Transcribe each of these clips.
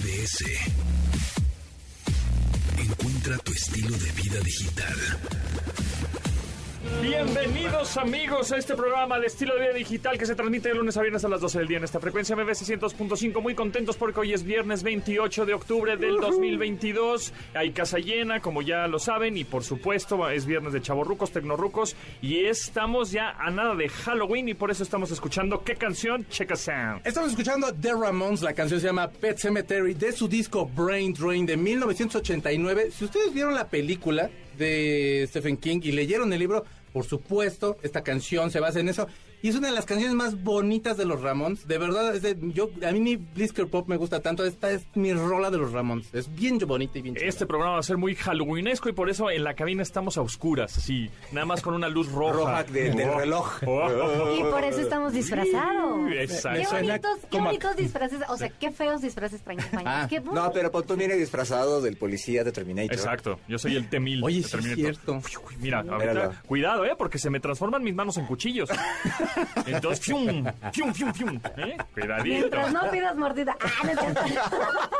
MBS. Encuentra tu estilo de vida digital. Bienvenidos amigos a este programa de estilo de vida digital que se transmite de lunes a viernes a las 12 del día en esta frecuencia MBS 100.5. Muy contentos porque hoy es viernes 28 de octubre del 2022. Hay casa llena, como ya lo saben, y por supuesto es viernes de chavorrucos, tecnorrucos. Y estamos ya a nada de Halloween y por eso estamos escuchando qué canción, Check a Sound. Estamos escuchando The Ramones, la canción se llama Pet Cemetery de su disco Brain Drain de 1989. Si ustedes vieron la película de Stephen King y leyeron el libro, por supuesto, esta canción se basa en eso. Y es una de las canciones más bonitas de los Ramones. De verdad, es de- yo, a mí mi Blisker Pop me gusta tanto. Esta es mi rola de los Ramones. Es bien bonita y bien chida. Este programa va a ser muy halloweenesco y por eso en la cabina estamos a oscuras, así, nada más con una luz roja. Roja de- del Oh. reloj. Oh. Y por eso estamos disfrazados. Exacto. Qué bonitos, qué bonitos disfraces. O sea, qué feos disfraces traen Ah, Qué No, pero tú vienes disfrazado del policía de Terminator. Exacto, yo soy el T-1000. Oye, de sí es Terminator. cierto. Uy, Mira, ahorita, cuidado, ¿eh? Porque se me transforman mis manos en cuchillos. Entonces, fium, fium, fium, fium. ¿eh? Cuidadito. Mientras no pidas mordida. Ah, no.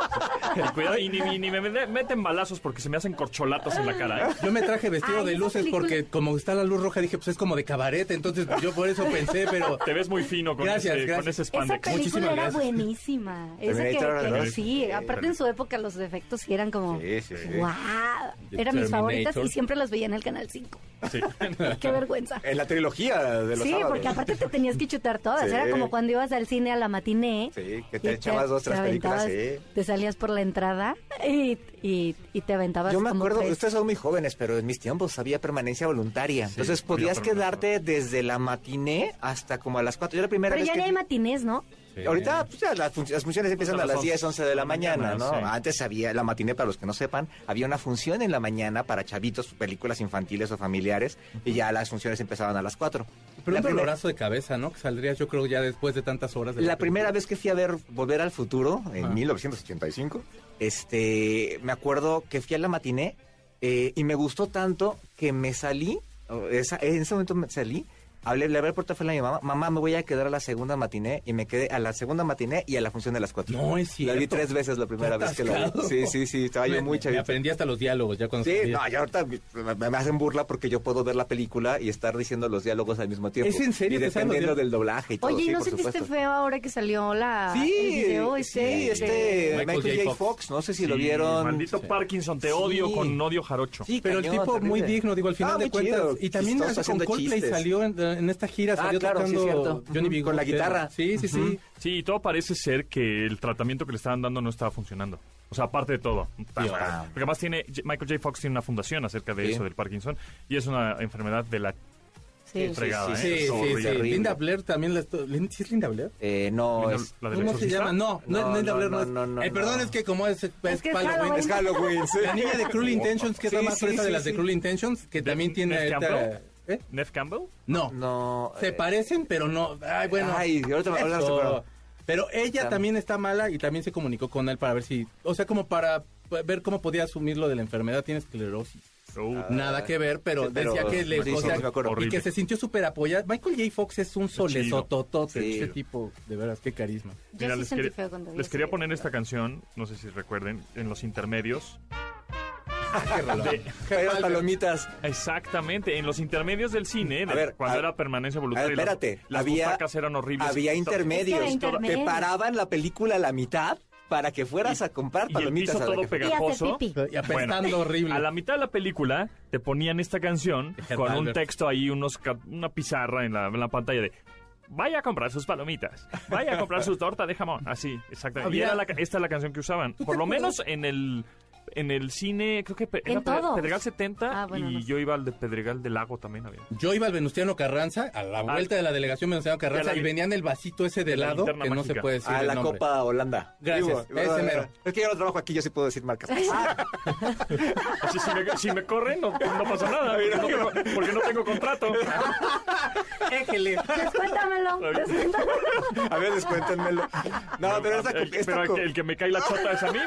Cuidado, y ni, ni- ni me me- meten balazos porque se me hacen corcholatas en la cara, ¿eh? Yo me traje vestido Ay, de esa luces película- porque como está la luz roja dije, pues es como de cabaret. Entonces yo por eso pensé, pero... Te ves muy fino con, Gracias, ese, gracias. con ese Esa spandex. película Muchísimas era gracias. buenísima. Esa que, que- sí, Sí. aparte en su época los efectos sí eran como... Sí, sí, sí. ¡Wow! Eran mis favoritas y siempre las veía en el Canal 5. Sí. ¡Qué vergüenza! En la trilogía de los Sí, sábados. porque aparte te tenías que chutar todas. Sí. Era como cuando ibas al cine a la matiné. Sí, que te echabas dos, tres películas. Te salías por la entrada y, y, y te aventabas Yo me como acuerdo, tres. ustedes son muy jóvenes, pero en mis tiempos había permanencia voluntaria. Entonces podías no, quedarte desde la matiné hasta como a las 4. Yo la primera Pero vez ya que... hay matinés, ¿no? Ahorita pues, ya las, fun- las funciones empiezan a a las las 10, 11 11 de la mañana, ¿no? sí. Antes había la matiné, para los que no sepan, había una función en la mañana para chavitos, películas infantiles o familiares, y ya las funciones empezaban a las 4. Pero la, un primer- dolorazo de cabeza, ¿no? Que saldrías yo creo ya después de tantas horas. de la película. primera vez que fui a ver Volver al Futuro, en Ah. 1985, este, me acuerdo que fui a la matiné eh, y me gustó tanto que me salí, en ese momento me salí, hablé, le hablé por teléfono a mi mamá, mamá, me voy a quedar a la segunda matiné, y me quedé a la segunda matiné y a la función de las 4. No, es La vi cierto. tres veces la primera vez que la vi. Sí, sí, sí, estaba yo Me- muy me chavito. aprendí hasta los diálogos ya cuando Sí, no, y ahorita me, me hacen burla porque yo puedo ver la película y estar diciendo los diálogos al mismo tiempo. ¿Es en serio Y dependiendo del doblaje y todo, Oye, ¿y sí, no por sentiste supuesto. feo ahora que salió la, el Sí, video este? sí, de- este Michael Michael, J. Fox. Fox. no sé si lo vieron. Maldito Sí. Parkinson, te Sí. odio con odio jarocho. Sí, Pero el tipo muy digno, digo, al final Ah, de muy cuentas. Y también con Coldplay salió en, en esta gira, Ah, salió claro, sí, tocando. Johnny B. con la guitarra. Sí, sí, sí. Sí, y todo parece ser que el tratamiento que le estaban dando no estaba funcionando. O sea, aparte de todo. ah. Porque además tiene, Michael J. Fox tiene una fundación acerca de Sí. eso, del Parkinson, y es una enfermedad de la Sí. fregada, sí, ¿eh? Sí. Linda Blair también la esto- Lin- ¿Sí es Linda Blair? Eh, no, Linda- es, la del ¿Cómo se llama? No, no, No, es Linda no, Blair. No, no, es- no, no, Eh, perdón, no. es que como es, es, Es que es Halloween. Es Halloween. sí. La niña de Cruel Intentions, que es la más sí, fresa de sí, las de. Cruel Intentions, que ¿De también tiene... Esta-? ¿Eh? ¿Neve Campbell? No, No. se eh, parecen, pero no... Ay, bueno. Ay, ahorita me hablaste, pero- Pero ella Tam- también está mala y también se comunicó con él para ver si... O sea, como para ver cómo podía asumir lo de la enfermedad. Tiene esclerosis. Uh, Nada que ver, pero, sí, pero- decía que le... sí, o sea, y que se sintió súper apoyado. Michael J. Fox es un solesototote. Sí. Ese tipo, de veras, qué carisma. Yo Mira, sí les, sentí quería, feo cuando vi les quería poner esta canción, no sé si recuerden, en los intermedios. De- Eran palomitas. exactamente, en los intermedios del cine, de- ver, cuando a- era permanencia A ver, voluntaria. las- espérate. Las, había, butacas eran horribles. Había intermedios. Es que era Te paraban la película a la mitad para que fueras a comprar y el palomitas. piso a la todo Y pegajoso. pipí. Y apestando horrible. A la mitad de la película te ponían esta canción con un texto ahí, unos, una pizarra en la, en la pantalla de vaya a comprar sus palomitas, vaya a comprar su torta de jamón. Así, exactamente. Y era la esta es la canción que usaban. Por lo menos en el en el cine, creo que pe- En era todos. Pedregal 70 Ah, bueno, y no sé. yo iba al de Pedregal del Lago también había. Yo iba al Venustiano Carranza, a la vuelta de la delegación Venustiano Carranza, la- y venían el vasito ese de de la helado, que no se puede decir A el la nombre. Copa Holanda. Gracias, ese mero. Es que yo no trabajo aquí, yo sí puedo decir marcas. Así, si, me, si me corren, no, no pasa nada, porque no tengo, porque no tengo contrato. Éjele. Descuéntamelo. descuéntamelo. A ver, descuéntenmelo. No, pero esta, el, esta pero el el que me cae la chota es a mí.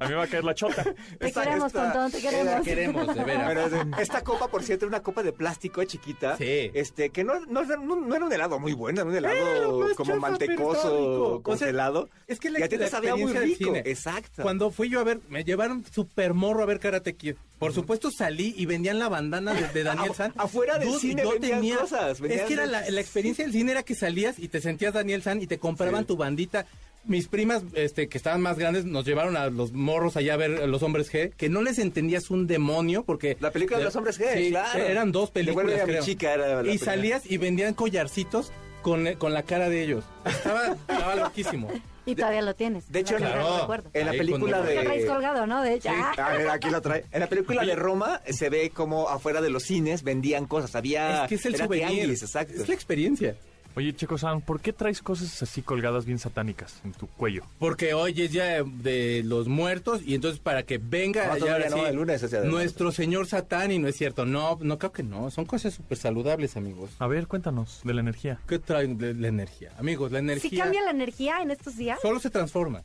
A mí me va a caer la chota. Te Esta- queremos, esta- Pontón, te queremos. La queremos, de veras. Esta copa, por cierto, era una copa de plástico chiquita. Sí. Este, que no, no, no- no era un helado muy bueno, era un helado Eh, como mantecoso, O sea, congelado. es que la- y a ti te sabía muy experiencia del rico. cine. Exacto. Cuando fui yo a ver, me llevaron super morro a ver Karate Kid. Por supuesto salí y vendían la bandana de, de Daniel San. afuera del Dude, cine vendían cosas, Es que era la, la experiencia del cine era que salías y te sentías Daniel San y te compraban Sí. tu bandita. Mis primas, este, que estaban más grandes, nos llevaron a los morros allá a ver a los hombres G, que no les entendías un demonio porque... La película de los hombres G, Sí, claro. Eran dos películas, Devuélveme a mi creo. chica era la y primera. salías y vendían collarcitos con, con la cara de ellos. Estaba, estaba loquísimo. Y todavía lo tienes. de hecho, claro. no. En la película traes de... colgado, ¿no? De hecho. Ah. A ver, aquí lo trae. En la película de Roma eh, se ve como afuera de los cines vendían cosas. Había. Es que es el souvenir. tianguis, exacto. Es la experiencia. Oye, Checo San, ¿por qué traes cosas así colgadas bien satánicas en tu cuello? Porque hoy es ya de los muertos y entonces para que venga No, ya el lunes nuestro señor Satán y no es cierto. No, no creo que no. Son cosas súper saludables, amigos. A ver, cuéntanos de la energía. ¿Qué trae la, la energía? Amigos, la ¿Sí energía cambia la energía en estos días? solo se transforma.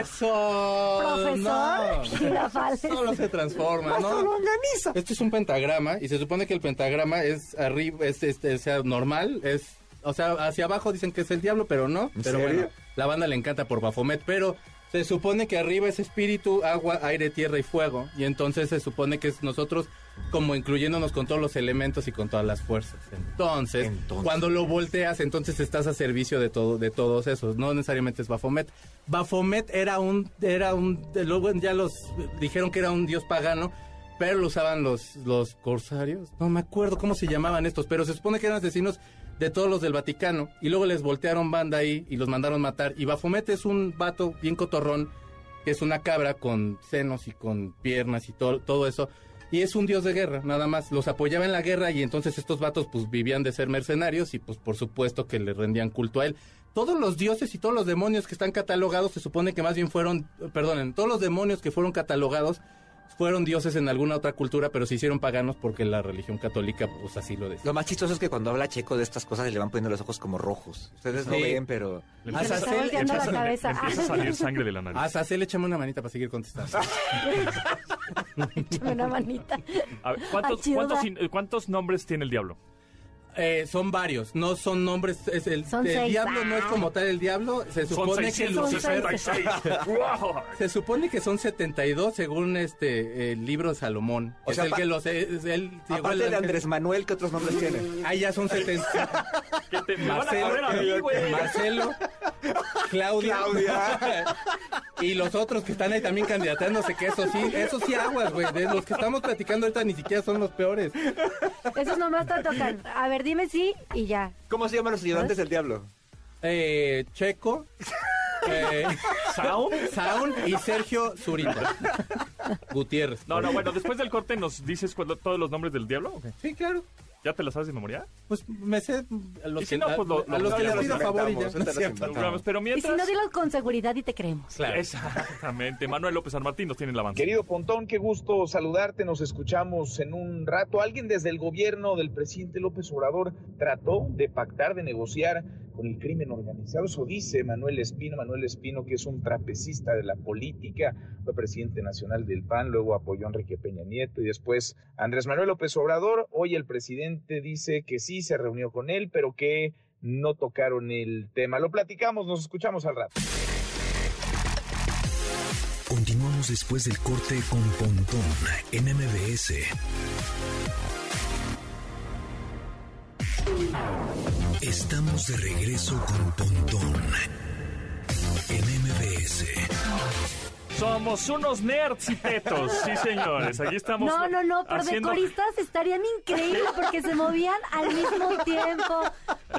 ¡Eso! Profesor no. Solo se transforma, ¡Hasta ¿no? lo organiza! Esto es un pentagrama y se supone que el pentagrama es arriba, es este, o sea, normal, es, o sea, hacia abajo dicen que es el diablo, pero no. ¿En Pero serio? bueno, la banda le encanta por Bafomet, pero se supone que arriba es espíritu, agua, aire, tierra y fuego y entonces se supone que es nosotros como incluyéndonos con todos los elementos y con todas las fuerzas. Entonces, Entonces. cuando lo volteas, entonces estás a servicio de todo, de todos esos. No necesariamente es Bafomet. Bafomet era un, era un, luego ya los dijeron que era un dios pagano, pero lo usaban los, los corsarios. No me acuerdo cómo se llamaban estos, pero se supone que eran asesinos de todos los del Vaticano. Y luego les voltearon banda ahí y los mandaron matar. Y Bafomet es un vato bien cotorrón, que es una cabra con senos y con piernas y todo, todo eso. Y es un dios de guerra, nada más. Los apoyaba en la guerra y entonces estos vatos pues vivían de ser mercenarios y pues por supuesto que le rendían culto a él. Todos los dioses y todos los demonios que están catalogados se supone que más bien fueron, perdonen, todos los demonios que fueron catalogados fueron dioses en alguna otra cultura, pero se hicieron paganos porque la religión católica pues así lo decía. Lo más chistoso es que cuando habla Checo de estas cosas le van poniendo los ojos como rojos. Ustedes no ven, pero... Le la empieza, a- cabeza. empieza a salir sangre de la nariz. A Azazel échame una manita para seguir contestando. Échame una manita. A ver, ¿cuántos, cuántos nombres tiene el diablo? Eh, son varios, no son nombres. Es el, Son el seis. diablo no es como tal el diablo. Se Son supone que. 666. ¡Wow! Se supone que son 72 según este el libro de Salomón. O es sea, el que los es él llegó el Aparte de ángel- Andrés Manuel, ¿qué otros nombres tiene? Ahí ya son 70. Que te- me van a Marcelo, a mí. Marcelo, Claudia, Claudia. y los otros que están ahí también candidatándose, que eso sí, eso sí aguas, güey. De los que estamos platicando ahorita ni siquiera son los peores. Esos nomás te tocan. A ver, dime sí y ya. ¿Cómo se llaman los ayudantes del diablo? Eh, Checo, eh, ¿Sound? Sound y Sergio Zurita. Gutiérrez. No, no, bueno, después del corte nos dices cuando- todos los nombres del diablo. Sí, claro. ¿Ya te las sabes de memoria? Pues me sé a los Y si que, no, pues lo- a, a lo- los que les pido favor y ya. Pero Y mientras... si no, dilo con seguridad y te creemos. Claro. Exactamente. Manuel López San Martín nos tiene el avance. Querido Pontón, qué gusto saludarte. Nos escuchamos en un rato. Alguien desde el gobierno del presidente López Obrador trató de pactar, de negociar con el crimen organizado. Eso dice Manuel Espino. Manuel Espino, que es un trapecista de la política, fue presidente nacional del PAN, luego apoyó a Enrique Peña Nieto y después Andrés Manuel López Obrador. Hoy el presidente dice que sí se reunió con él, pero que no tocaron el tema. Lo platicamos, nos escuchamos al rato. Continuamos después del corte con Pontón en MBS. Estamos de regreso con Pontón en MBS. Somos unos nerds y tetos. Sí, señores. Aquí estamos. No, no, no, pero haciendo de coristas estarían increíbles porque se movían al mismo tiempo.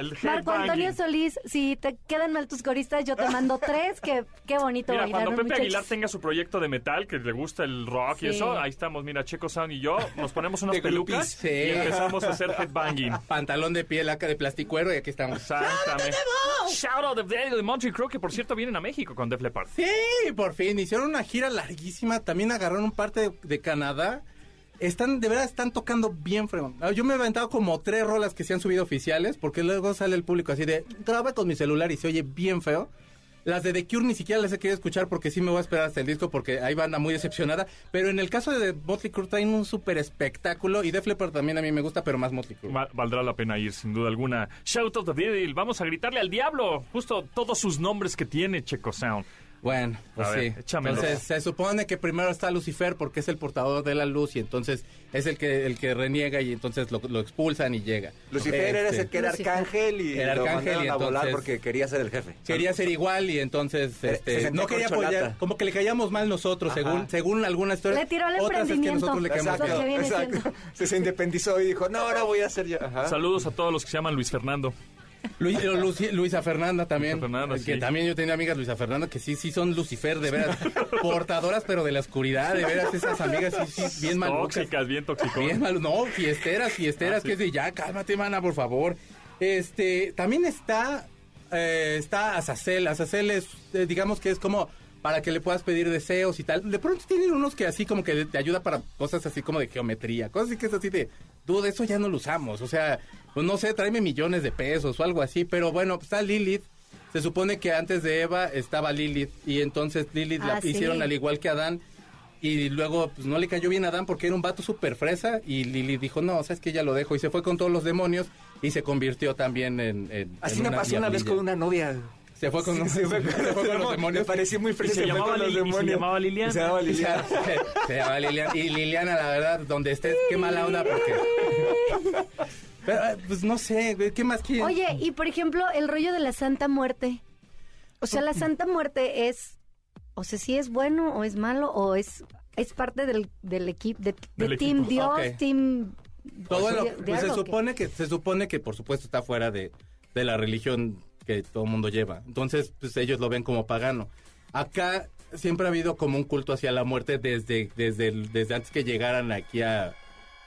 El Marco Antonio. Solís, si te quedan mal tus coristas, yo te mando tres, que qué bonito Mira, bailaron, cuando Pepe muchachos. Aguilar tenga su proyecto de metal, que le gusta el rock y eso, ahí estamos, mira, Checo Sound y yo, nos ponemos unas pelucas. Sí. y empezamos a hacer headbanging. Pantalón de piel acá de plasticuero y aquí estamos. Exactamente. Shout out de, de Montreal Crow, que por cierto vienen a México con Def Leppard. Sí, por fin. Hicieron una gira larguísima. También agarraron parte de, de Canadá. Están, de verdad, están tocando bien fregón. Ah, Yo me he aventado como tres rolas que se han subido oficiales, porque luego sale el público así de, graba con mi celular y se oye bien feo. Las de The Cure ni siquiera las he querido escuchar porque sí me voy a esperar hasta el disco porque hay banda muy decepcionada. Pero en el caso de Motley Crue traen un súper espectáculo y Def Leppard también a mí me gusta, pero más Motley Crue. Va- valdrá la pena ir, sin duda alguna. Shout of the Devil, vamos a gritarle al diablo. Justo todos sus nombres que tiene Checo Sound. Bueno, pues A ver, sí. échamelos. Entonces se supone que primero está Lucifer porque es el portador de la luz y entonces es el que el que reniega y entonces lo, lo expulsan y llega. Lucifer era Este, ese que era Lucifer. arcángel y Era arcángel y a volar entonces- porque quería ser el jefe. Quería ser igual y entonces este, se no quería apoyar, como que le caíamos mal nosotros, Ajá. según según algunas historias. Le tiró al Otras es que emprendimiento. nosotros le. Se, se independizó y dijo, no, ahora voy a ser yo. Ajá. Saludos a todos los que se llaman Luis Fernando. Luis- Luci- Luisa Fernanda también. Luisa Fernanda, que sí. también yo tenía amigas Luisa Fernanda que sí, sí son Lucifer, de veras. portadoras, pero de la oscuridad, de veras. Esas amigas sí, sí, bien malucas. Tóxicas, bien tóxicas. Bien mal, no, fiesteras, fiesteras, Ah, sí. que es de ya, cálmate, mana, por favor. Este, también está, eh, está Azazel. Azazel es, eh, digamos que es como para que le puedas pedir deseos y tal. De pronto tienen unos que así como que te ayuda para cosas así como de geometría, cosas así que es así de, dude, eso ya no lo usamos. O sea, pues no sé, tráeme millones de pesos o algo así, pero bueno, pues está Lilith. Se supone que antes de Eva estaba Lilith y entonces Lilith la Ah, sí. hicieron al igual que Adán y luego pues, no le cayó bien a Adán porque era un vato súper fresa y Lili dijo, no, sabes que ya lo dejo y se fue con todos los demonios y se convirtió también en... en- Así en me pasó una vez con una novia. Se fue con, Sí, los- se fue con, se fue con los Me demonios. pareció muy Y fresa. se llamaba los y se demonios. llamaba Liliana. Se llamaba Liliana. se, se llama Liliana. Y Liliana, la verdad, donde estés, qué mala onda porque... Pero, eh, pues no sé, ¿qué más quieren? Oye, y por ejemplo, el rollo de la Santa Muerte. O sea, la Santa Muerte es, o sea, si es bueno o es malo o es es parte del, del equipo, de, de Del Team equipo. Dios, Ok. Team... Todo lo- ¿De- pues de se supone que se supone que por supuesto está fuera de, de la religión que todo el mundo lleva. Entonces, pues ellos lo ven como pagano. Acá siempre ha habido como un culto hacia la muerte desde desde desde antes que llegaran aquí a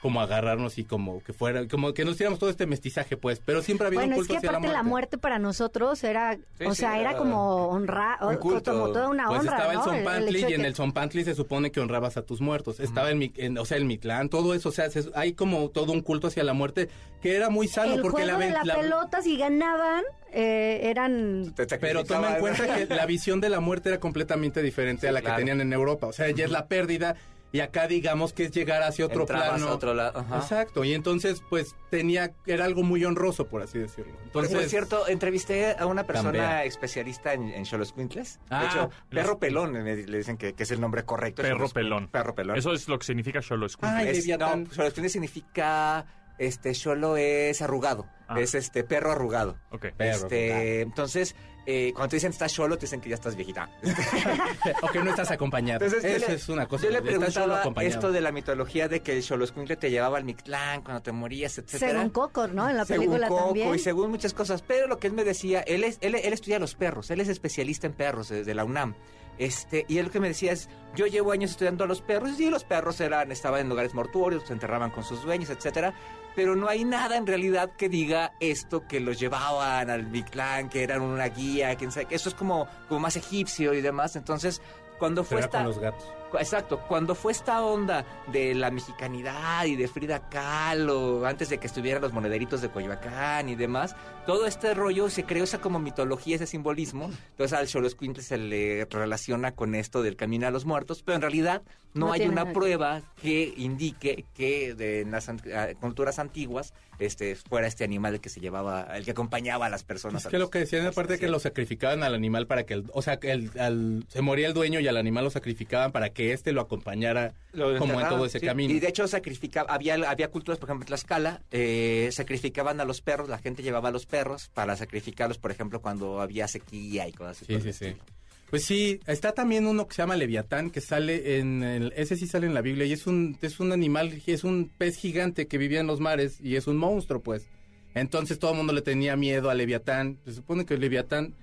como agarrarnos y como que fuera como que nos tiramos todo este mestizaje pues, pero siempre ha habido Bueno, un es culto que hacia aparte la la muerte. muerte para nosotros era, Sí, o sí, sea, era era como honra, un o- culto. como toda una Pues honra, estaba el ¿no? Zompantli hecho de y en que- el Zompantli se supone que honrabas a tus muertos. Estaba el, Mi- en- o sea, el Mictlán, todo eso, o sea, se- hay como todo un culto hacia la muerte que era muy sano el porque juego la, de la, la- pelota, si ganaban, eh, eran... Te Pero toma en cuenta que la visión de la muerte era completamente diferente a la claro. que tenían en Europa. O sea, ya es la pérdida y acá digamos que es llegar hacia otro Entrabas plano. a otro lado, ajá. Exacto. Y entonces, pues tenía, era algo muy honroso, por así decirlo. Por Entonces, cierto, entrevisté a una persona Cambia. especialista en, en Xoloscuintles. Ah, de hecho, los- perro pelón me- le dicen que, que es el nombre correcto. Perro pelón. Perro pelón. Eso es lo que significa Xolo Escuincle. Ay, Es- Leviatán. no, Xoloscuintles significa, este, Xolo es arrugado. Ah. Es este perro arrugado. Ok. Perro, este, entonces, eh, cuando te dicen estás Xolo, te dicen que ya estás viejita. o que no estás acompañado. Entonces, yo Eso le- es una cosa. Yo le estás solo preguntaba acompañado. esto de la mitología de que el Xoloscuincle te llevaba al Mictlán cuando te morías, etcétera. Según Coco, ¿no? En la según película Coco también. y según muchas cosas. Pero lo que él me decía, él, es, él, él estudia los perros, él es especialista en perros de, de la UNAM. Este, y él lo que me decía es, yo llevo años estudiando a los perros y los perros eran, estaban en lugares mortuorios, se enterraban con sus dueños, etcétera. Pero no hay nada en realidad que diga esto, que los llevaban al Mictlán, que eran una guía, quién sabe, que eso es como, como más egipcio y demás. Entonces, cuando fue esta... con los gatos. Exacto, cuando fue esta onda de la mexicanidad y de Frida Kahlo, antes de que estuvieran los monederitos de Coyoacán y demás, todo este rollo se creó esa como mitología, ese simbolismo. Entonces al Xoloscuintle se le relaciona con esto del camino a los muertos, pero en realidad no, No hay una prueba que indique que de en las an- culturas antiguas este fuera este animal el que se llevaba, el que acompañaba a las personas. Es que lo que decían aparte que lo sacrificaban al animal para que, el, o sea, que el, al- se moría el dueño y al animal lo sacrificaban para que éste lo acompañara Lo como en todo ese sí. camino. Y de hecho sacrificaba, había, había culturas, por ejemplo, en Tlaxcala, eh, sacrificaban a los perros, la gente llevaba a los perros para sacrificarlos, por ejemplo, cuando había sequía y cosas así. Sí, sí, sí. estilo. Pues sí, está también uno que se llama Leviatán, que sale en el, ese sí sale en la Biblia y es un, es un animal, es un pez gigante que vivía en los mares y es un monstruo, pues. Entonces todo el mundo le tenía miedo a Leviatán. Se supone que Leviatán,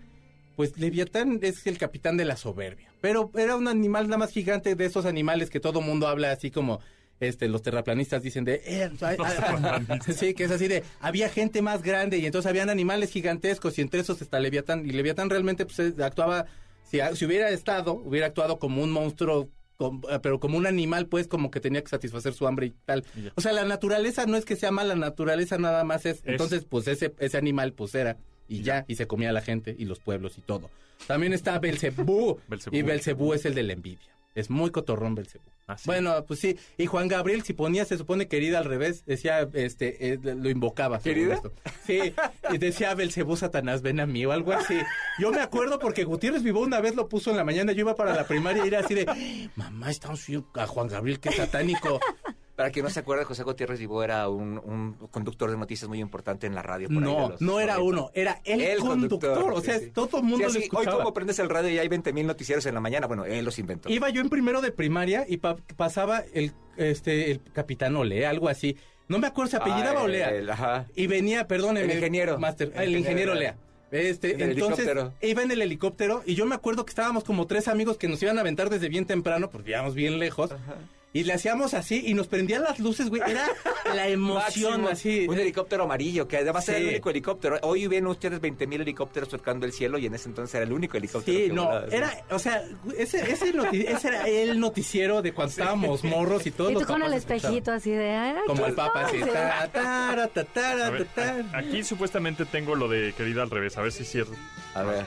pues Leviatán es el capitán de la soberbia. Pero era un animal nada más gigante de esos animales que todo el mundo habla así como, este, los terraplanistas dicen de, eh, ay, ay, ay. sí, que es así de, había gente más grande y entonces habían animales gigantescos y entre esos está Leviatán. Y Leviatán realmente pues eh, actuaba, si, si hubiera estado, hubiera actuado como un monstruo eh, pero como un animal, pues, como que tenía que satisfacer su hambre y tal. Ya. O sea, la naturaleza no es que sea mala, la naturaleza nada más es. Entonces, pues, ese, ese animal, pues, era. Y ya, y se comía a la gente y los pueblos y todo. También está. Belcebú. Y Belcebú es el de la envidia. Es muy cotorrón Belcebú. Ah, sí. Bueno, pues sí. Y Juan Gabriel, si ponía, se supone querida al revés, decía, este, eh, lo invocaba. ¿Querida? esto. Sí, y decía Belcebú Satanás, ven a mí o algo así. Yo me acuerdo porque Gutiérrez Vivó una vez lo puso en la mañana, yo iba para la primaria y era así de, mamá, estamos a Juan Gabriel, qué satánico. Para quien no se acuerde, José Gutiérrez Vivo era un, un conductor de noticias muy importante en la radio. por ahí de No, los no era 90. uno, era el, El conductor. O sea, sí, sí. todo el mundo Sí, lo así, Hoy escuchaba. como prendes el radio y hay 20 mil noticieros en la mañana, bueno, él los inventó. Iba yo en primero de primaria y pa- pasaba el, este, el capitán Olea, algo así. No me acuerdo, se apellidaba Ah, Olea. el- ajá. Y venía, perdóneme. El ingeniero. Master, El el, ingeniero ingeniero Olea. Este, En entonces, helicóptero. iba en el helicóptero y yo me acuerdo que estábamos como tres amigos que nos iban a aventar desde bien temprano, porque íbamos bien lejos. Y le hacíamos así y nos prendían las luces, güey. Era la emoción, Máximo. así. Un helicóptero amarillo, que además era el Sí. único helicóptero. Hoy ven ustedes 20 mil helicópteros surcando el cielo y en ese entonces era el único helicóptero. Sí, que no, volaba, sí. era, o sea, ese, ese, era el noticiero de cuando estábamos morros y todos Y tú los con el espejito así de... "Ay, Como ¿qué el papa, así. pasa?". ta, tara, ta, tara, A ver, ta, ta. a- aquí supuestamente tengo lo de querida al revés, a ver si es cierto. A ver.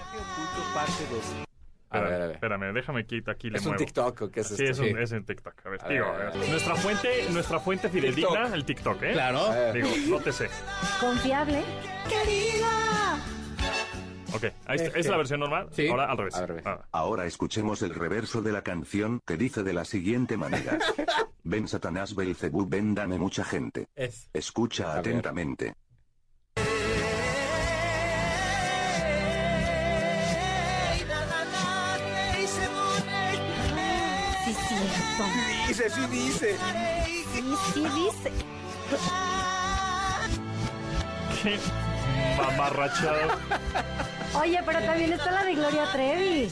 A Espérame, ver, a ver. espérame, déjame que aquí le ¿Es un. TikTok o qué es Sí, esto? es, un, Sí. es en TikTok. A ver, A digo, ver, a a ver. nuestra fuente, nuestra fuente fidedigna, TikTok. el TikTok, ¿eh? Claro. Digo, no te sé. Confiable. Ok, ahí está. ¿es la versión normal? Sí. Ahora al revés. Al revés. Ah. Ahora escuchemos el reverso de la canción que dice de la siguiente manera. Ven Satanás Belcebú, ven dame mucha gente. Es. Escucha A ver. atentamente. Cierto. Dice, sí dice. Sí, sí, dice. Qué mamarrachado. Oye, pero también está la de Gloria Trevi.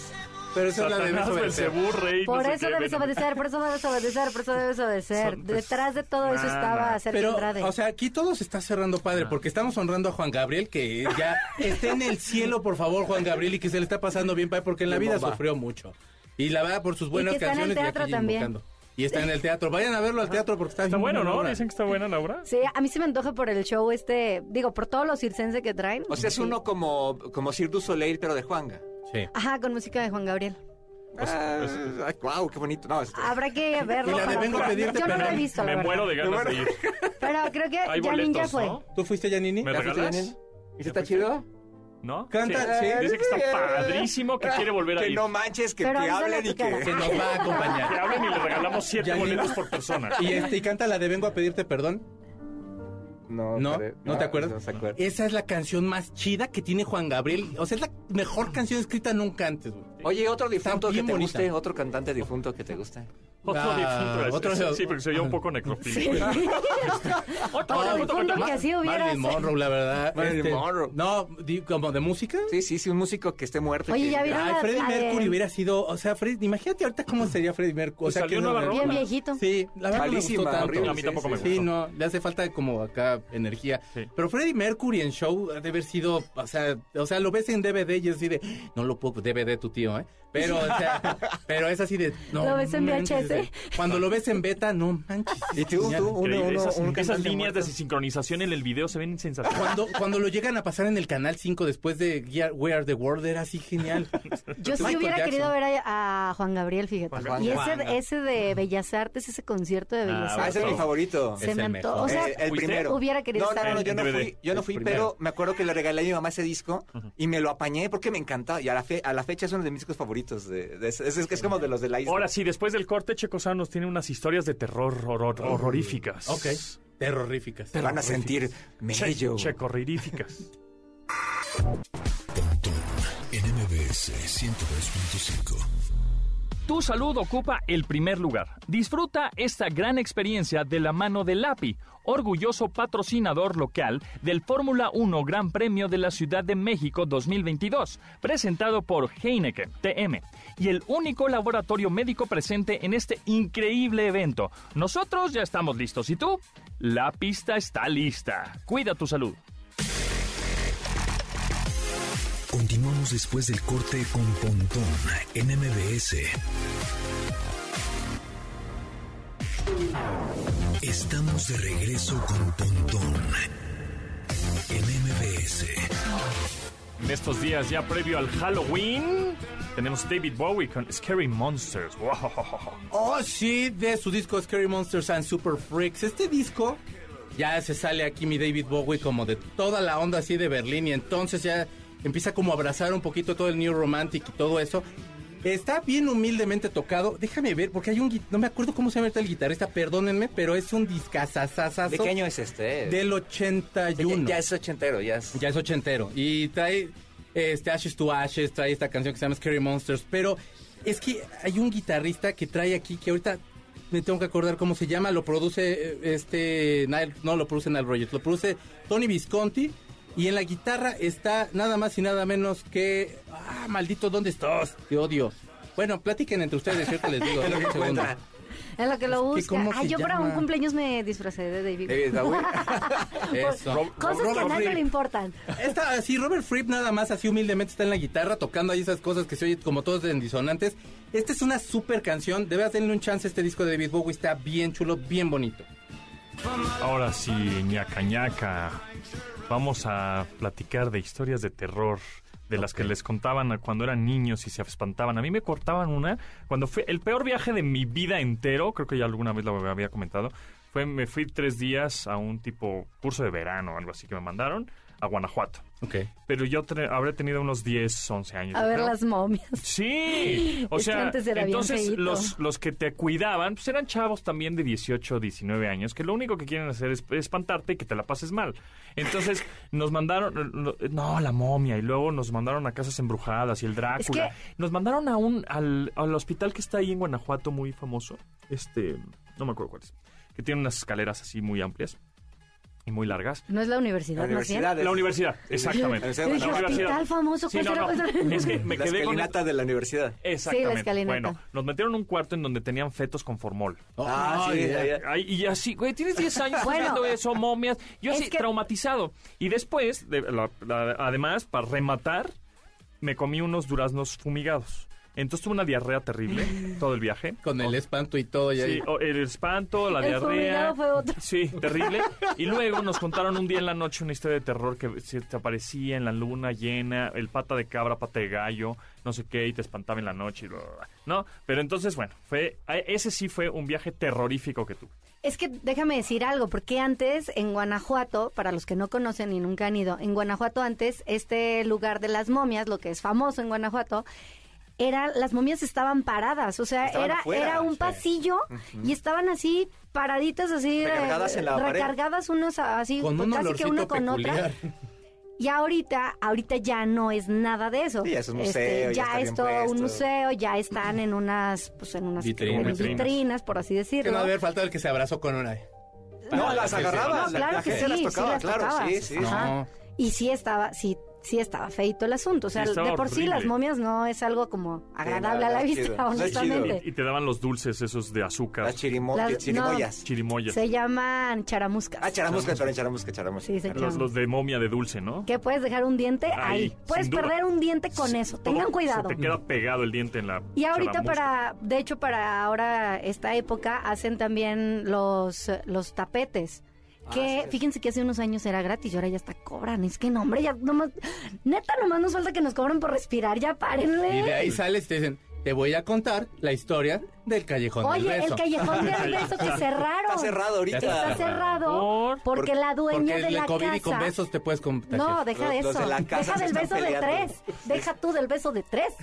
Pero esa es la de Satanás, Beso Belcebú. Belcebú, rey, no Por sé eso qué, debes obedecer, por eso debes obedecer, por eso debes obedecer. Son, pues, Detrás de todo eso estaba nah. Sergio Pero, Andrade. o sea, aquí todo se está cerrando padre, porque estamos honrando a Juan Gabriel, que ya esté en el cielo, por favor, Juan Gabriel, y que se le está pasando bien, padre, porque en la vida sufrió mucho. Y la verdad, por sus buenas que está en el canciones, teatro también. invocando. Y está en el teatro. Vayan a verlo al teatro porque está Está bueno, ¿no? obra. Dicen que está buena, Laura. Sí, a mí se me antoja por el show este, digo, por todo lo circense que traen. O sea, es Sí. uno como, como Cirque du Soleil, pero de Juanga. Sí. Ajá, con música de Juan Gabriel. Ah, ay, wow, qué bonito. No, este- Habrá que verlo. Y la de para vengo a probar. pedirte Yo no lo he visto, la Me muero de ganas de ir. Pero creo que Janine ya fue. ¿no? ¿Tú fuiste, Janini? ¿Me ¿Ya fuiste, regalas? Janine? ¿Y si está chido? ¿No? Canta, sí. Dice que está padrísimo, que quiere volver a Que ir. no manches, que Pero te avísale hablen tu y que... cara. Que nos va a Que acompañar. hablen y le regalamos siete Ya, boletos por persona. Y, este, y canta la de Vengo a pedirte perdón. No, ¿No? pare- ¿No te acuerdas? No se acuerda. Esa es la canción más chida que tiene Juan Gabriel. O sea, es la mejor canción escrita nunca antes, güey. Oye, otro difunto que bien te bonita. guste, otro cantante difunto que te guste. Otro Ah, difunto. es- otro- es- sí, porque se un poco necrofílico. Otro, Otro otro, difunto que así hubiera. Marilyn Monroe, la verdad. Este, Marilyn Monroe. No, como de música. Sí, sí, sí, un músico que esté muerto. Oye, que- ya vieron Ay, la- Freddie de- Mercury hubiera sido, o sea, Fred, imagínate ahorita cómo sería Freddie Mercury. O sea, que no-. Bien viejito. Sí, la verdad no me Malísima, gustó tanto. horrible. A mí tampoco me Sí, gustó. no, le hace falta como acá energía. Sí. Pero Freddie Mercury en show ha de haber sido, o sea, o sea, lo ves en DVD y es así de, no lo puedo, DVD tu tío, ¿eh? Pero, o sea, pero es así de, no. ¿Lo ves en VHS? Cuando lo ves en beta, no manches. Y tú, uno, uno, esas, un esas líneas muerto. de sincronización en el video se ven sensacionales. Cuando, cuando lo llegan a pasar en el canal 5 después de We Are the World era así genial. Yo sí Michael hubiera Jackson. querido ver a, a Juan Gabriel, fíjate. Juan y ese, ese de Bellas Artes, ese concierto de Bellas Ah, Ah, Artes. ese es mi favorito. Se Es me el antojó. mejor. O sea, Eh, el ¿fuiste? primero. hubiera querido no, estar no, no, yo no fui, yo no El fui, pero me acuerdo que le regalé a mi mamá ese disco y me lo apañé porque me encantaba. Y a la, fe- a la fecha es uno de mis discos favoritos. De, de- es, es- es como de los de la isla. Ahora sí, después del corte, Checo Sound nos tiene unas historias de terror horror- horroríficas. Ok. Terroríficas. Te van a sentir Che- mello. checorriríficas. Pontón en MBS 102.5. Tu salud ocupa el primer lugar. Disfruta esta gran experiencia de la mano de LAPI, orgulloso patrocinador local del Fórmula 1 Gran Premio de la Ciudad de México 2022, presentado por Heineken TM, y el único laboratorio médico presente en este increíble evento. Nosotros ya estamos listos. ¿Y tú? La pista está lista. Cuida tu salud. Continuamos después del corte con Pontón en MBS. Estamos de regreso con Pontón en MBS. En estos días, ya previo al Halloween, tenemos David Bowie con Scary Monsters. Wow. Oh, sí, de su disco Scary Monsters and Super Freaks. Este disco ya se sale aquí mi David Bowie como de toda la onda así de Berlín y entonces ya empieza como a abrazar un poquito todo el New Romantic y todo eso. Está bien humildemente tocado. Déjame ver, porque hay un... No me acuerdo cómo se llama el guitarrista, perdónenme, pero es un discazazazazo. ¿De qué año es este? Del 81. Ya, ya es ochentero, ya es... Ya es ochentero. Y trae este Ashes to Ashes, trae esta canción que se llama Scary Monsters. Pero es que hay un guitarrista que trae aquí que ahorita me tengo que acordar cómo se llama. Lo produce eh, este. Nile- no lo produce Nile Rogers, lo produce Tony Visconti. Y en la guitarra está nada más y nada menos que. ¡Ah, maldito, ¿dónde estás? Te odio. Bueno, platiquen entre ustedes, ¿cierto? Les digo. Es lo que un segundo. En lo que lo busca. ¿cómo Ah, yo para un cumpleaños me disfracé de David. David Bowie. Eso. Cosas que a Robert nadie Fripp. le importan. Está así, Robert Fripp nada más así humildemente está en la guitarra tocando ahí esas cosas que se oyen como todos en disonantes. Esta es una super canción, de verdad denle un chance a este disco de David Bowie, está bien chulo, bien bonito. Ahora sí, ñaca ñaca. Vamos a platicar de historias de terror. De las que les contaban cuando eran niños y se espantaban. A mí me cortaban una cuando fue el peor viaje de mi vida entero. Creo que ya alguna vez lo había comentado. Fue, me fui tres días a un tipo curso de verano, algo así que me mandaron a Guanajuato. Ok. Pero yo tre- habré tenido unos 10, 11 años. A ver creo. las momias. Sí, o Es que sea, antes era bien entonces los, los que te cuidaban, pues eran chavos también de 18, 19 años, que lo único que quieren hacer es espantarte y que te la pases mal. Entonces nos mandaron, no, la momia, y luego nos mandaron a casas embrujadas y el Drácula. Es Nos mandaron a un, al, al hospital que está ahí en Guanajuato, muy famoso, este, no me acuerdo cuál es, que tiene unas escaleras así muy amplias y muy largas. No es la universidad, La más bien. universidad. La universidad, exactamente. La Yo dije, La universidad. hospital famoso. Sí, ¿cuál no, será? no, ¿Cuál será? es que me La quedé con... escalinata de la universidad. Exactamente. Sí, la escalinata. Bueno, nos metieron en un cuarto en donde tenían fetos con formol. Ah, sí, ya, ya. Ay, y así, güey, tienes 10 años Bueno, haciendo eso, momias. Yo es así, que- traumatizado. Y después, de- la- la- además, para rematar, me comí unos duraznos fumigados. Entonces tuve una diarrea terrible todo el viaje. Con el espanto y todo. Ya Sí, el espanto, la El diarrea. fue otro. Sí, terrible. Y luego nos contaron un día en la noche una historia de terror que se te aparecía en la luna llena, el pata de cabra, pata de gallo, no sé qué, y te espantaba en la noche. y bla, bla, bla. ¿No? Pero entonces, bueno, fue ese sí fue un viaje terrorífico que tuve. Es que déjame decir algo, porque antes en Guanajuato, para los que no conocen y nunca han ido, en Guanajuato antes, este lugar de las momias, lo que es famoso en Guanajuato, era, las momias estaban paradas, o sea, Estaban era, afuera, era un sí. pasillo y estaban así paraditas así Recargadas eh, en la pared. recargadas unos así Con un casi que una con peculiar. otra y ahorita ahorita ya no es nada de eso Este, Sí, ya es un museo, ya ya, está es bien todo un museo ya están en unas pues en unas Vitrinas. por así Que decirlo no debe haber faltado el que se abrazó con una. No, las sí, sí. agarraba. No, la- claro la que sí, las sí tocaba, las claro, tocabas. sí, sí. Ajá. No. Y sí estaba, sí, sí estaba feito el asunto. O sea, Sí, de por sí las momias no es algo como agradable a la vista, chido, honestamente. Y te daban los dulces esos de azúcar. Las chirimo- Las- chirimoyas. chirimoyas. Se llaman charamuscas. Ah, charamusca, perdón, charamusca, charamusca. Sí, se Los, los de momia de dulce, ¿no? Que puedes dejar un diente ahí. Ahí, Puedes perder un diente con eso. Tengan cuidado. Se te queda pegado el diente en la Y ahorita charamusca. para, de hecho para ahora esta época hacen también los, los tapetes. Que fíjense que hace unos años era gratis y ahora ya hasta cobran. Es que no, hombre, ya nomás, neta, nomás nos falta que nos cobren por respirar, ya párenle. Y de ahí sales y te dicen, te voy a contar la historia del Callejón del Oye, Beso. el callejón del beso que cerraron. Está cerrado ahorita. Está cerrado ¿Por? porque la dueña Porque de el la COVID casa. y con besos te puedes contagiar. No, deja de eso. de la casa deja se del están beso de tres. Deja tú del beso de tres.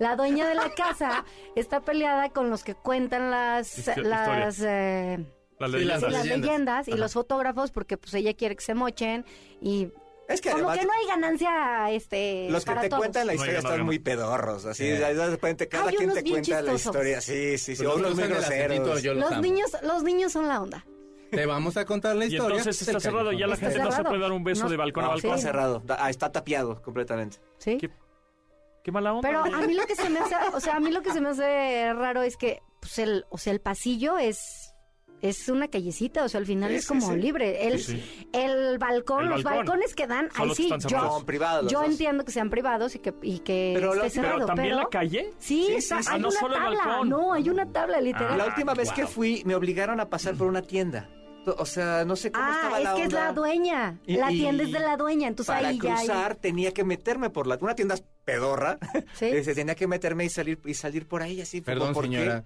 La dueña de la casa está peleada con los que cuentan las Histo- las eh, Las leyendas. sí, las leyendas. leyendas y Ajá. los fotógrafos porque pues ella quiere que se mochen y Es que como además, que no hay ganancia este los que para te todos. cuentan la historia están no. muy pedorros. Así, de repente, cada Hay quien unos te bien cuenta la historia. Sí, sí, sí. Los Unos que muy groseros. yo los Los niños los niños son la onda. Te vamos a contar la Y historia. entonces está cerrado, ya la Está gente no se puede dar un beso No. de balcón a balcón. está cerrado. Está tapiado completamente. ¿Sí? ¿Qué, qué mala onda. Pero a mí lo que se me hace, o sea, a mí lo que se me hace raro es que, pues el, o sea, el pasillo es es una callecita, o sea, al final Sí, es como sí. libre. El, Sí, el balcón, El los balcón. balcones que dan, ahí sí, yo. Son privados yo entiendo que sean privados y que, y que Pero esté cerrado, pero también pero- la calle. Sí, Sí, está- sí, sí. hay Ah, no una solo el tabla, balcón. no, hay una tabla literal. Ah, La última vez que guau. fui, me obligaron a pasar por una tienda. O sea, no sé cómo estaba Ah, es la que es la dueña. Y- la tienda es de la dueña, entonces Para ahí ya hay- cruzar tenía que meterme por la... Una tienda pedorra. Sí. Este, tenía que meterme y salir y salir por ahí así. Perdón, ¿por qué?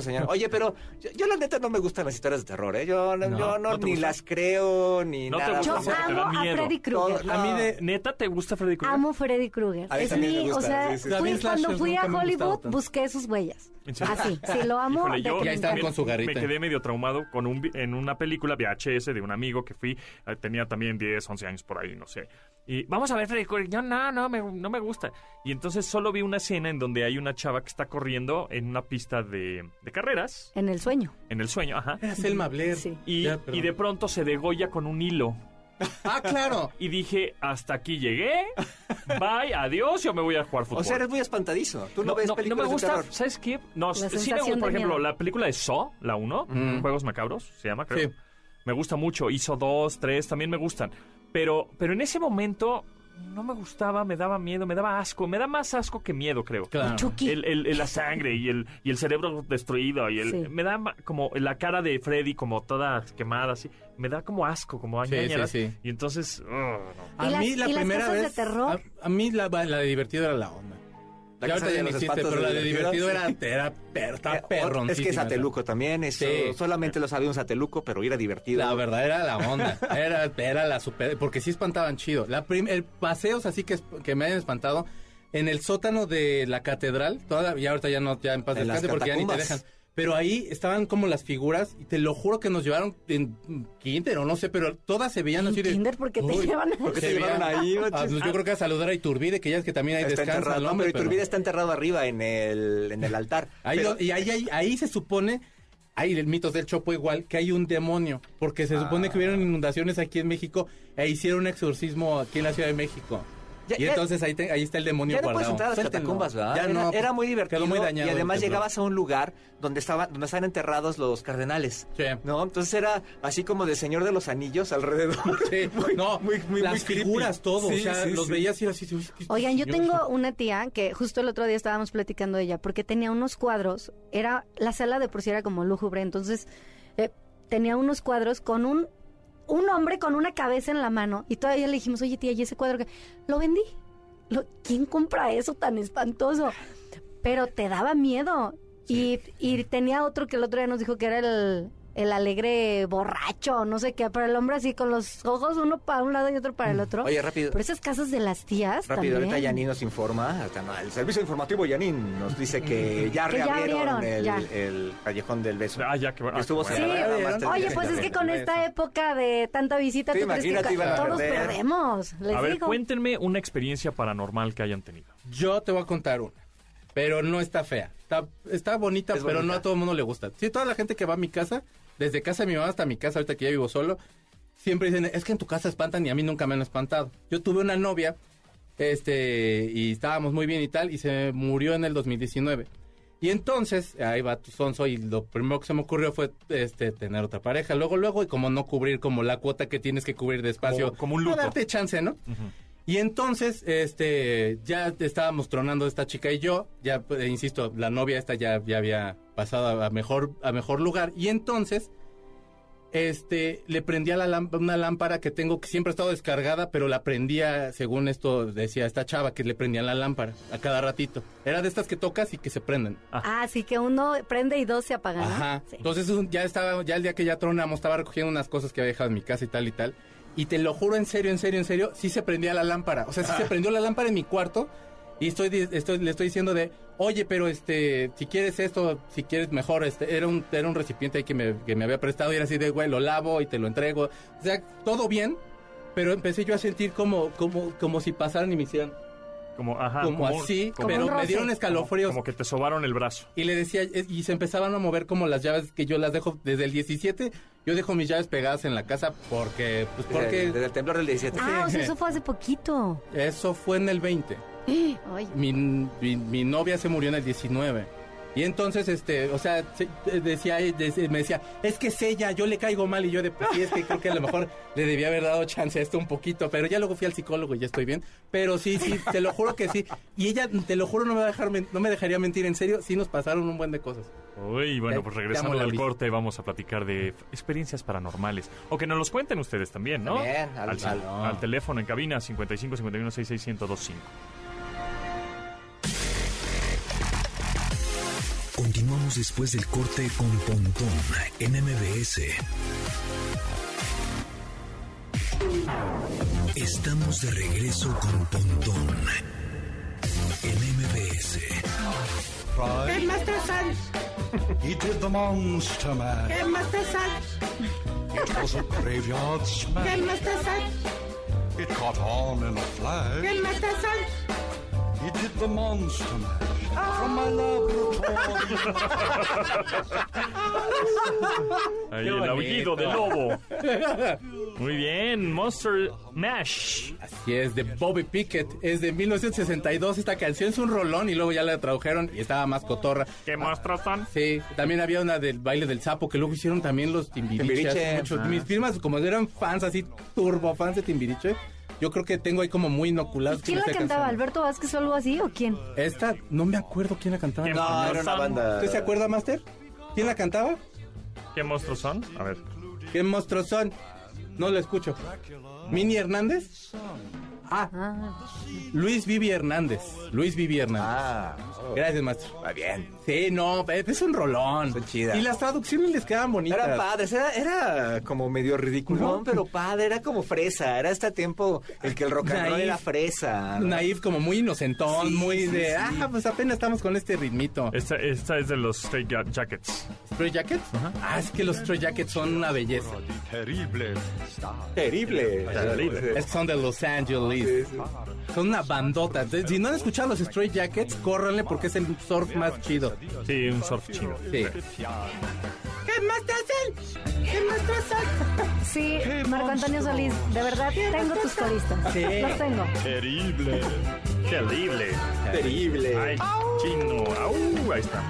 Señor. Oye, pero yo, yo la neta no me gustan las historias de terror, ¿eh? Yo no, No, yo no, ¿no te ni las creo, ni ¿No te nada. Yo amo a. Freddy Krueger. A mí de... ¿Neta te gusta Freddy Krueger? Amo Freddy Krueger. Es mi, me gusta, o sea, sí, sí, fui cuando fui a Hollywood, busqué sus huellas. Así, sí, lo amo. Híjole, yo Ya encanta. con su garrita. Me quedé medio traumado con un, en una película VHS de un amigo que fui, eh, tenía también 10, 11 años por ahí, no sé. Y vamos a ver Freddy Krueger. Yo, no, no me, no me gusta. Y entonces solo vi una escena en donde hay una chava que está corriendo en una pista de, de carreras, En el sueño. en el sueño, ajá. Era Selma Blair. Sí. Y, Ya, y de pronto se degolla con un hilo. Ah, claro. Y dije, hasta aquí llegué. Bye, adiós, yo me voy a jugar fútbol. O sea, eres muy espantadizo. Tú no, ves no, películas me gusta, de terror. ¿sabes qué? No, sí me sensación gusta, por de ejemplo, miedo. la película de Saw, la 1, Mm. Juegos Macabros, se llama, creo. Sí. Me gusta mucho. Hizo 2, 3, también me gustan. Pero, pero en ese momento no me gustaba, me daba miedo, me daba asco. Me da más asco que miedo, creo. Claro. El, el- el- la sangre y el, y el cerebro destruido y el, Sí. me da ma- como la cara de Freddy como toda quemada así me da como asco como Sí, sí, sí. y entonces oh, no. A ¿Y mí las- la y las primera cosas de vez. terror? A, a mí la, la de divertido era la onda. La ya casa ahorita de ya no los espantos pero de la de divertido, era, era está Eh, perroncísima. Es que es esa. Sateluco también, eso Sí. solamente lo sabía un Sateluco, pero era divertido. La verdad era la onda. Era, era la super. Porque sí espantaban chido. La prim- el paseos así que, que me hayan espantado. En el sótano de la catedral, toda, ya ahorita ya no, ya en paz descanse porque ya ni te dejan. Pero ahí estaban como las figuras, y te lo juro que nos llevaron en kinder o no sé, pero todas se veían En así de. kinder, ¿por qué te Uy, llevan a- ¿Por qué te llevaron ahí, Ah, pues yo creo que a saludar a Iturbide, que ya es que también hay Está no, hombre, pero pero- Iturbide está enterrado arriba en el, en el altar. Ahí Pero- lo- y ahí, ahí, ahí se supone, hay el mitos del Chopo igual, que hay un demonio, porque se supone que hubieron inundaciones aquí en México e hicieron un exorcismo aquí en la Ciudad de México. Ya- y ya- entonces ahí, te- ahí está el demonio Ya no puedes guardado. entrar a las catacumbas, ¿verdad? Ya era, no, era muy quedó divertido. muy dañado y además llegabas a un lugar donde estaban, donde estaban enterrados los cardenales. Sí. ¿No? Entonces era así como del Señor de los Anillos alrededor. Sí, Muy- no, muy- muy- las muy figuras, todo, Sí, o sea, sí, los sí. veías y era así. Oigan, yo tengo una tía que justo el otro día estábamos platicando de ella, porque tenía unos cuadros, era, la sala de por sí era como lúgubre, entonces eh, tenía unos cuadros con un, un hombre con una cabeza en la mano, y todavía le dijimos, oye tía, ¿y ese cuadro que Lo vendí. ¿Quién compra eso tan espantoso? Pero te daba miedo. Y, y tenía otro que el otro día nos dijo que era el, el alegre borracho, no sé qué, pero el hombre así con los ojos uno para un lado y otro para el otro. Oye, rápido. Pero esas casas de las tías Rápido, ahorita también. Yanin nos informa, el servicio informativo Yanin nos dice que ya Que ya reabrieron abrieron, el, ya. el callejón del beso. ah ya que bueno, ah, Estuvo Sí, bueno. te oye, pues es que con esta época de tanta visita, Sí, ¿tú crees que imagínate, iban a todos perder. perdemos? Les a ver digo. cuéntenme una experiencia paranormal que hayan tenido Yo te voy a contar una, pero no está fea. Está, está bonita, Es pero bonita. no a todo el mundo le gusta. Sí, toda la gente que va a mi casa, desde casa de mi mamá hasta mi casa, ahorita que ya vivo solo, siempre dicen, es que en tu casa espantan y a mí nunca me han espantado. Yo tuve una novia, este, y estábamos muy bien y tal, y se murió en el 2019. Y entonces, ahí va tu sonso, y lo primero que se me ocurrió fue este tener otra pareja. Luego, luego, y como no cubrir como la cuota que tienes que cubrir de espacio. Como- como un luto. darte chance, ¿no? Y entonces, este, ya estábamos tronando esta chica y yo, ya, pues, insisto, la novia esta ya, ya había pasado a mejor, a mejor lugar. Y entonces, este, le prendía la una lámpara que tengo que siempre ha estado descargada, pero la prendía, según esto decía esta chava, que le prendían la lámpara a cada ratito. Era de estas que tocas y que se prenden. Ah, sí, que uno prende y dos se apagan. ¿no? Ajá. Sí. Entonces ya estaba, ya el día que ya tronamos, estaba recogiendo unas cosas que había dejado en mi casa y tal y tal. Y te lo juro en serio, en serio, en serio, sí se prendía la lámpara. O sea, sí se prendió la lámpara en mi cuarto. Y estoy, estoy, le estoy diciendo de, oye, pero este, si quieres esto, si quieres mejor, este, era un, era un recipiente ahí que me, que me había prestado y era así de, güey, lo lavo y te lo entrego. O sea, todo bien, pero empecé yo a sentir como, como, como si pasaran y me hicieran como ajá como, un- así, como- pero me dieron como, escalofríos. como que te sobaron el brazo Y le decía, eh, y se empezaban a mover como las llaves que yo las dejo desde el 17. Yo dejo mis llaves pegadas en la casa porque, pues Desde, porque desde el temblor del 17. Ah, o sea, eso fue hace poquito. eso fue en el 20. Ay, Mi, mi, mi novia se murió en el 19. Y entonces, este, o sea, se- decía, decía- me decía, es que es ella, yo le caigo mal y yo de pues sí, es que creo que a lo mejor le debía haber dado chance a esto un poquito, pero ya luego fui al psicólogo y ya estoy bien. Pero sí, sí, te lo juro que sí. Y ella, te lo juro, no me, va a dejar, no me dejaría mentir, en serio, sí nos pasaron un buen de cosas. Uy, bueno, pues regresando al corte vamos a platicar de experiencias paranormales. O que nos los cuenten ustedes también, ¿no? También, al- al, al- al teléfono en cabina 55 51 66 1025. Continuamos después del corte con Pontón en MBS. Estamos de regreso con Pontón en MBS. Headmaster Sans. He did the Monster Man. Headmaster Sans. It was a graveyard smash. Headmaster Sans. It caught on in a flash. Headmaster Sans. He did the Monster Mash from my laboratory. Ahí el aullido del lobo. Muy bien, Monster Mash. Así es, de Bobby Pickett. Es de 1962. Esta canción es un rolón y luego ya la tradujeron y estaba más cotorra. ¿Qué monstruos son? Sí, también había una del baile del sapo que luego hicieron también los Timbiriche. Timbiriche, hace mucho. ah. Mis primas, como eran fans así, turbo fans de Timbiriche, yo creo que tengo ahí como muy inoculados. ¿Quién la esta cantaba? canción. ¿Alberto Vázquez o algo así o quién? Esta, no me acuerdo quién la cantaba. ¿Quién? No, era una banda. ¿Usted se acuerda, Master? ¿Quién la cantaba? ¿Qué monstruos son? A ver. ¿Qué monstruos son? No lo escucho. ¿Mini Hernández? Ah, Ah, Luis Vivi Hernández. Luis Vivi Hernández. Ah, oh, Gracias, Master. va bien. Sí, no, es un rolón. Son chidas. Y las traducciones les quedan bonitas. Eran padres, era, era como medio ridículo, No. pero padre, era como fresa, era este tiempo el que el rock and roll era fresa. ¿no? Naif, como muy inocentón, Sí, muy sí, de, sí. ah, pues apenas estamos con este ritmito. Esta, esta es de los Straight Ja- Jackets. ¿Stray Jackets? Ah, es que los Stray Jackets son una belleza. Terrible. Terrible. Es que son de Los Son una bandota. De- Si no han escuchado los Stray Jackets, córranle porque es el surf más chido. Sí, un surf chino. Sí. sí, Marco Antonio Solís, de verdad tengo tus coristas. Sí. Los tengo. Terrible. Terrible. Terrible. Ay, chino. Au, ahí está.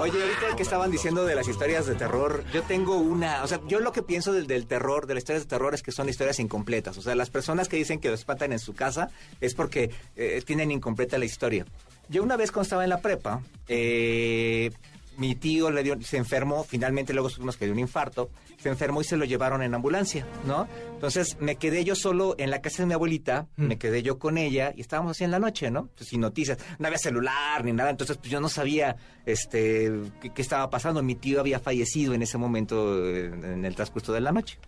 Oye, ahorita que estaban diciendo de las historias de terror, yo tengo una, o sea, yo lo que pienso del, del terror, de las historias de terror es que son historias incompletas. O sea, las personas que dicen que los espantan en su casa es porque eh, tienen incompleta la historia. Yo una vez cuando estaba en la prepa, eh, mi tío le dio, se enfermó, finalmente luego supimos que dio un infarto, se enfermó y se lo llevaron en ambulancia, ¿no? Entonces me quedé yo solo en la casa de mi abuelita, me quedé yo con ella y estábamos así en la noche, ¿no? Pues, sin noticias, no había celular ni nada, entonces pues yo no sabía este qué, qué estaba pasando, mi tío había fallecido en ese momento eh, en el transcurso de la noche.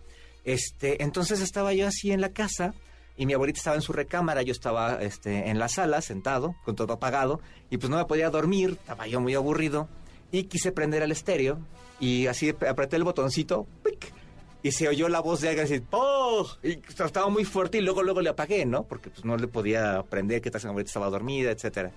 Este, entonces estaba yo así en la casa y mi abuelita estaba en su recámara, yo estaba este, en la sala sentado, con todo apagado, y pues no me podía dormir, estaba yo muy aburrido, y quise prender el estéreo, y así apreté el botoncito, ¡pic! y se oyó la voz de alguien así, ¡oh! Y estaba muy fuerte, y luego, luego le apagué, ¿no? Porque pues no le podía prender, que mi abuelita estaba dormida, etcétera.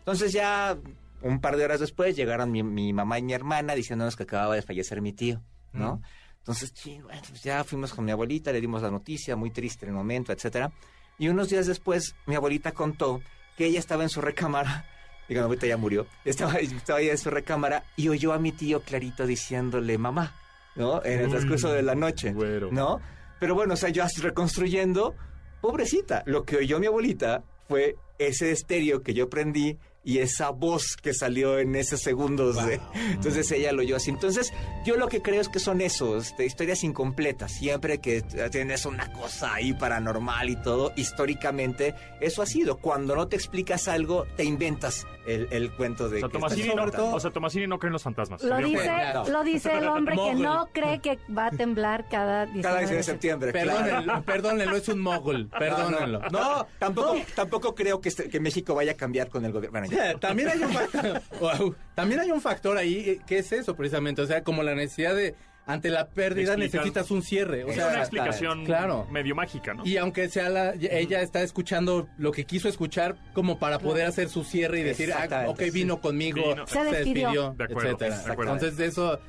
Entonces ya un par de horas después llegaron mi, mi mamá y mi hermana diciéndonos que acababa de fallecer mi tío, ¿no? Entonces, bueno, pues ya fuimos con mi abuelita, le dimos la noticia, muy triste el momento, etcétera. Y unos días después, mi abuelita contó que ella estaba en su recámara, digo, abuelita ya murió, estaba, estaba ella en su recámara y oyó a mi tío clarito diciéndole, mamá, ¿no? En el transcurso de la noche, güero. ¿no? Pero bueno, o sea, yo reconstruyendo, pobrecita, lo que oyó mi abuelita fue ese estéreo que yo prendí y esa voz que salió en esos segundos. de- entonces ella lo oyó así. Entonces, yo lo que creo es que son esos, este, historias incompletas. Siempre que tienes una cosa ahí paranormal y todo, históricamente, eso ha sido. Cuando no te explicas algo, te inventas el, el cuento de O sea, que Tomasini no, todo- o sea, Tomasini no cree en los fantasmas. Lo ¿Se dio dice, lo dice el hombre que no cree que va a temblar cada 19 cada 19 de de septiembre. claro. Perdónenlo, perdónenlo, es un mogul. Perdónenlo. No, tampoco, tampoco creo que, este- que México vaya a cambiar con el gobierno. Bueno. También hay un factor, Wow. también hay un factor ahí eh, que es eso precisamente, o sea, como la necesidad de ante la pérdida Explicar. necesitas un cierre, o Es sea, una explicación claro. medio mágica, ¿no? y aunque sea la ella está escuchando lo que quiso escuchar como para poder hacer su cierre y decir, ah, ok, vino conmigo, Vino. Se despidió. De acuerdo, etcétera. de acuerdo. Entonces eso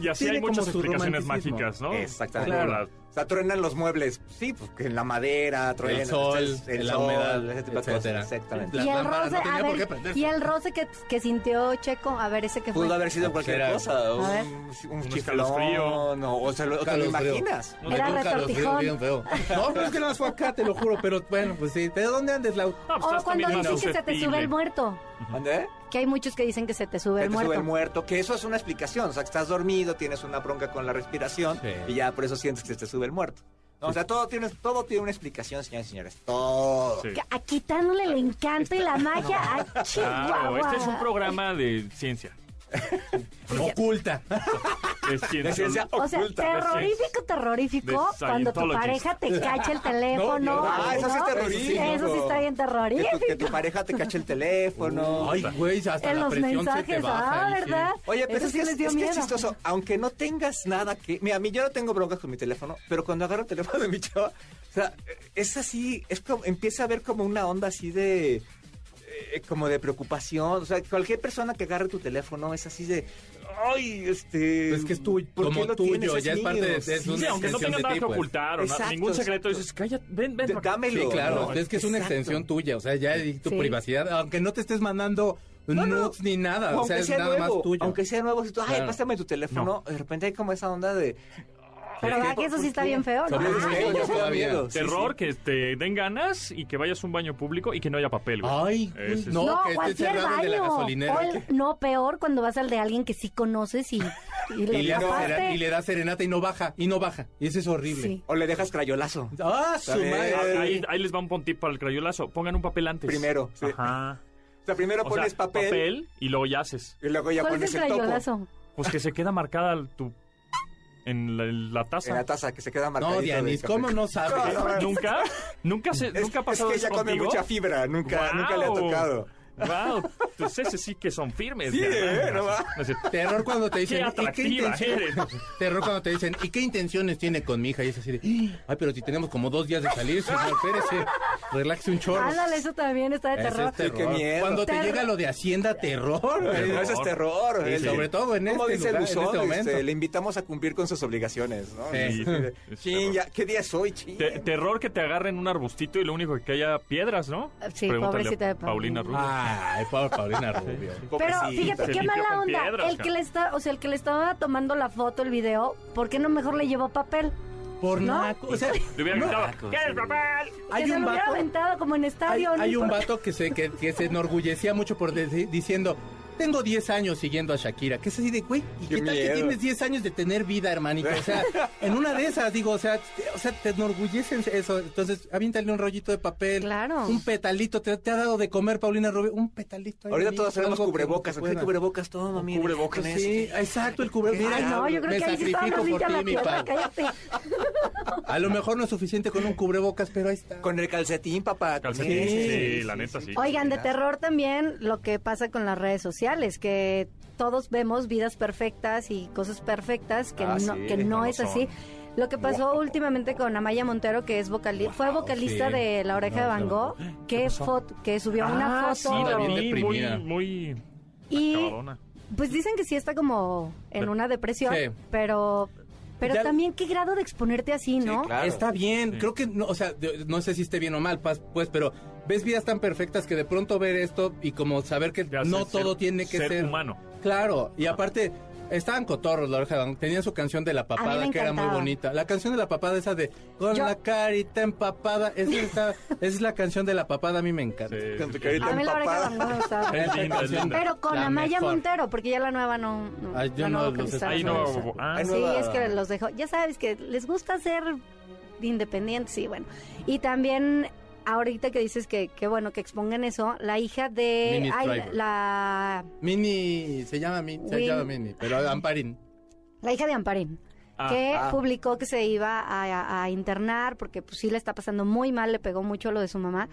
Y así hay muchas explicaciones mágicas, ¿no? Exactamente. Claro. Sea, truenan los muebles. Sí, pues que en la madera, truenan. sol, el, en la sol, humedad, ese tipo de cosas. etcétera. Exactamente. Las y el roce, no tenía a por qué ver, prenderse. y el roce que, que sintió Checo, a ver, ese que fue. Pudo haber sido cualquier Era- cosa. A ver. Un, un escalofrío. chiflón. O, o sea, lo, o te lo imaginas. Era calofrío retortijón. bien feo. No, pero es que nada más fue acá, te lo juro. Pero bueno, pues sí. ¿De dónde andes, Lau? No, pues O estás cuando dicen que se te sube el muerto. ¿Dónde? Que hay muchos que dicen que se te sube Que el te muerto. sube el muerto, que eso es una explicación, o sea, que estás dormido, tienes una bronca con la respiración Sí. y ya por eso sientes que te sube el muerto. No, o sea, todo tiene, todo tiene una explicación, señores y señores, todo. Sí. A quitándole el encanto y la magia a Claro, Chihuahua. este es un programa de ciencia. Oculta. De ciencia. O sea, oculta. terrorífico, terrorífico, De cuando tu pareja te cacha el teléfono. No, Ah, eso sí es terrorífico. Eso sí está bien Que tu, terrorífico. que tu pareja te cache el teléfono. Ay, güey, hasta En la los presión se te mensajes, baja. ah, sí. ¿verdad? Oye, pero Eso es, sí que les es, dio es que es miedo. chistoso. Aunque no tengas nada que... Mira, a mí yo no tengo broncas con mi teléfono, pero cuando agarro el teléfono de mi chava, o sea, es así, es como, empieza a ver como una onda así de... eh, como de preocupación, o sea, cualquier persona que agarre tu teléfono es así de, ay, este, Pues es que es tuyo, ¿por qué como lo tuyo, ya es parte de- es Sí, una aunque no de nada ti, que pues. ocultar o Exacto, ningún secreto, exacto. dices, cállate, ven, ven. D- para acá". dámelo. Sí, claro, ¿no? es que es una Exacto. extensión tuya, o sea, ya y tu Sí. privacidad, aunque no te estés mandando No, ni nada, O o sea, aunque es sea nada nuevo, más tuyo. aunque sea nuevo, si tú, ay, Claro. pásame tu teléfono, de repente hay como esa onda de... Pero ¿Por ¿verdad que eso ¿Por sí está bien feo? ¿no? Miedo. Sí, Terror, sí. que te den ganas y que vayas a un baño público y que no haya papel, güey. Ay, Ese es- no, No, que cualquier el de la baño. gasolinera. No, peor cuando vas al de alguien que sí conoces y, y le Y le, y le da serenata y no baja, y no baja. Y eso es horrible. Sí. O le dejas crayolazo. ¡Ah, su madre! Ah, Ahí, ahí les va un pontip para el crayolazo. Pongan un papel antes. Primero, sí. Ajá. O sea, primero O pones sea, papel, y luego ya haces. y luego ya ¿Cuál pones es el el topo crayolazo? Pues que se queda marcada tu en la, en la en taza. la taza que se queda marcadito No, Dianis. ¿cómo no sabes? No, no, ¿Nunca? ¿Nunca, se, Es, ¿Nunca ha pasado es que ella come contigo? mucha fibra, nunca, nunca le ha tocado. Wow, pues ese sí que son firmes. Sí, ¿eh? No va. Terror cuando te dicen, Qué ¿y qué atractiva intención- eres. Terror cuando te dicen, ¿y qué intenciones tiene con mi hija? Y es así de, ay, pero si tenemos como dos días de salir, señor, espérese, relájese un chorro. Ándale, eso también está de Ese terror. es terror. qué miedo. Cuando te Terror. llega lo de Hacienda, terror. güey. No, eso es terror. Y ¿eh? sobre todo en este dice lugar, el en buzón, este momento. este, le invitamos a cumplir con sus obligaciones, ¿no? Sí. Chin, terror. ya, ¿qué día es hoy, chin? te- terror que te agarren un arbustito y lo único que haya piedras, ¿no? Sí, Pregúntale pobrecita de Paulina Rubio. Ay, pobre Paulina Rubio. Pero fíjate, Se qué mala onda. piedras, el que le está, o sea, el que le estaba tomando la foto, el video, ¿por qué no mejor le llevó papel? Por ¿No? naco. O sea, Le hubiera gritado, ¿qué es papel? hay que se un lo hubiera vato. aventado como en Hay, estadio. ¿no? hay un vato que se, que, que se enorgullecía mucho por deci- diciendo, tengo 10 años siguiendo a Shakira. Que es así de, güey, ¿y Qué qué, tal que tienes 10 años de tener vida, hermanito? O sea, en una de esas, digo, o sea, te, o sea, te enorgullecen eso. Entonces, aviéntale un rollito de papel. Claro. Un petalito. ¿Te, te ha dado de comer, Paulina Rubio? Un petalito. ahí, Ahorita todos tenemos cubrebocas. se ¿Por qué cubrebocas? Toma, mira. cubrebocas. Sí, exacto, el cubrebocas. Ay, no, yo creo me que ahí sacrifico por ti, mi pai. cállate. A lo mejor no es suficiente con un cubrebocas, pero ahí está. Con el calcetín, papá. Calcetín, sí, Sí, la neta sí. Oigan, de terror también lo que pasa con las redes sociales, que todos vemos vidas perfectas y cosas perfectas que Ah, no, sí, que no es así. Lo que pasó últimamente con Amaya Montero, que es vocali fue vocalista sí. de La Oreja No, de Van sí. Gogh, que, foto, que subió una Ah, sí, foto la bien vi, muy, deprimida. muy y pues dicen que sí está como en una depresión, Sí. pero pero Ya- también qué grado de exponerte así, ¿no? claro. Está bien, Sí. creo que, no, o sea, no sé si esté bien o mal, pues, pero ves vidas tan perfectas que de pronto ver esto y como saber que no todo ser- tiene que ser ser, humano. Claro, y aparte estaban cotorros, la oreja tenían su canción de la papada que era muy bonita. La canción de la papada esa de con Yo- la carita empapada, esa, esa es la canción de la papada, a mí me encanta. Sí, Con tu sí, carita A mí La Oreja me linda. Pero con La Amaya mejor. Montero, porque ya la nueva no. no Ay, yo la no nueva los Ahí no ah, Sí, nueva- es que los dejó. Ya sabes que les gusta ser independientes, sí, bueno. Y también, ahorita que dices que, que bueno, que expongan eso, la hija de. Ay, la, Mini, se llama Mini, se llama Mini, pero Amparín. la hija de Amparín. Ah, que ah. publicó que se iba a, a internar porque pues sí le está pasando muy mal, le pegó mucho lo de su mamá.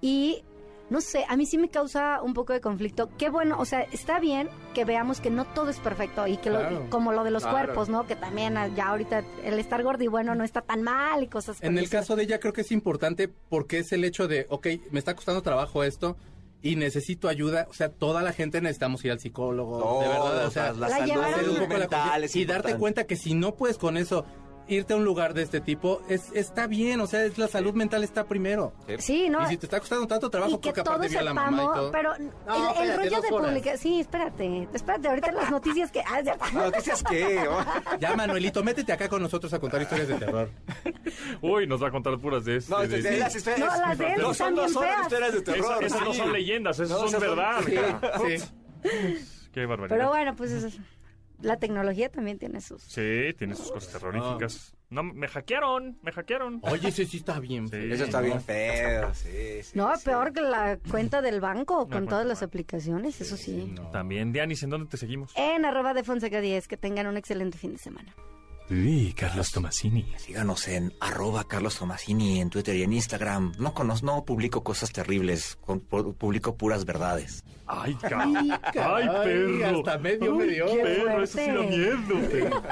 Y no sé, a mí sí me causa un poco de conflicto. Qué bueno, o sea, está bien que veamos que no todo es perfecto y que lo- como lo de los Claro. cuerpos, ¿no? Que también ah, ya ahorita el estar gordo y bueno no está tan mal y cosas En el caso de ella creo que es importante porque es el hecho de, ok, me está costando trabajo esto y necesito ayuda. O sea, toda la gente necesitamos ir al psicólogo, de verdad. O sea, la, La salud mental y darte cuenta que si no puedes con eso irte a un lugar de este tipo es, está bien, o sea, es, la salud mental está primero. Sí, ¿no? Y si te está costando tanto trabajo, y que porque aparte vio a la mamá y todo. pero el, el espérate, rollo de publicar, sí, espérate, espérate, ahorita las noticias que, ah, ya- ¿Noticias qué? Ya, Manuelito, métete acá con nosotros a contar historias de terror. Uy, nos va a contar puras de este. No, de- de- de las historias. No, las de él No, son dos horas historias de terror. esas no sí. son leyendas, esas No, son esas son- verdad. Sí. Qué barbaridad. pero bueno, pues eso es- la tecnología también tiene sus... Sí, tiene sus cosas terroríficas. No, me hackearon, me hackearon. Oye, ese sí está bien. Sí. feo, Eso está bien feo, sí, sí. No, sí. peor que la cuenta del banco con cuenta todas las aplicaciones, eso sí. No. También, Dianis, ¿en dónde te seguimos? En arroba de Fonseca 10, que tengan un excelente fin de semana. Uy, Carlos Tomasini. Síganos en arroba Carlos Tomasini en Twitter y en Instagram. No conozco, no publico cosas terribles, publico puras verdades. Ay, ca- Ay, perro. hasta medio Ay, me dio. perro, eso sí da miedo. perro.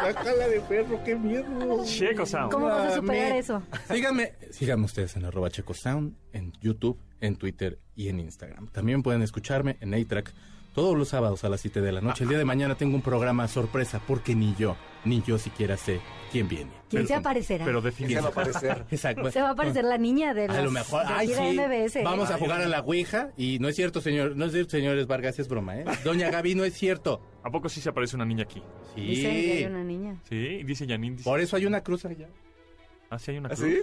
De perro, qué miedo. Checo Sound. ¿Cómo vas a superar eso? Síganme, síganme ustedes en arroba Checo Sound, en YouTube, en Twitter y en Instagram. También pueden escucharme en A-Track todos los sábados a las 7 de la noche. El día de mañana tengo un programa sorpresa porque ni yo, ni yo siquiera sé quién viene. ¿Quién se aparecerá? Pero ¿Quién se va a definitivamente. aparecer? Exacto. se va a aparecer la niña de A lo los- mejor, ay, sí. MBS. Vamos a jugar a la Ouija y no es cierto, señor, no es cierto, señores Vargas, es broma, ¿eh? Doña Gaby, no es cierto. ¿A poco sí se aparece una niña aquí? Dicen que hay Sí. una niña. Sí, dice Janine. Dice, Por eso hay una cruz allá. ¿Ah, sí hay una ¿Ah, cruz? sí?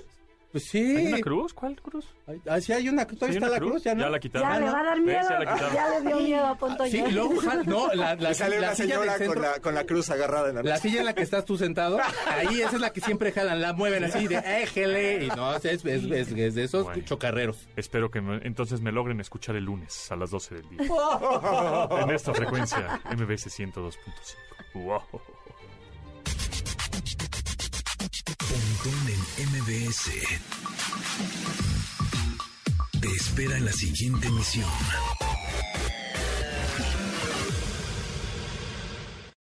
Pues sí. ¿Hay una cruz? ¿Cuál cruz? Ah, sí hay una cruz. ¿Sí hay Todavía está la cruz, ya no. la quitaron. Ya le va a dar miedo. Ya la. Ya le dio miedo a Ponto Sí, luego, no, la, la, Y sale la una silla del señora centro, con la, con la cruz agarrada en la la silla en la que estás tú sentado, ahí esa es la que siempre jalan, la mueven así de éjele, y no, es, es, es, es de esos Bueno. chocarreros. Espero que me- entonces me logren escuchar el lunes a las 12 del día. en esta frecuencia, MBS 102.5. Wow. Pontón en MBS. Te espera en la siguiente emisión.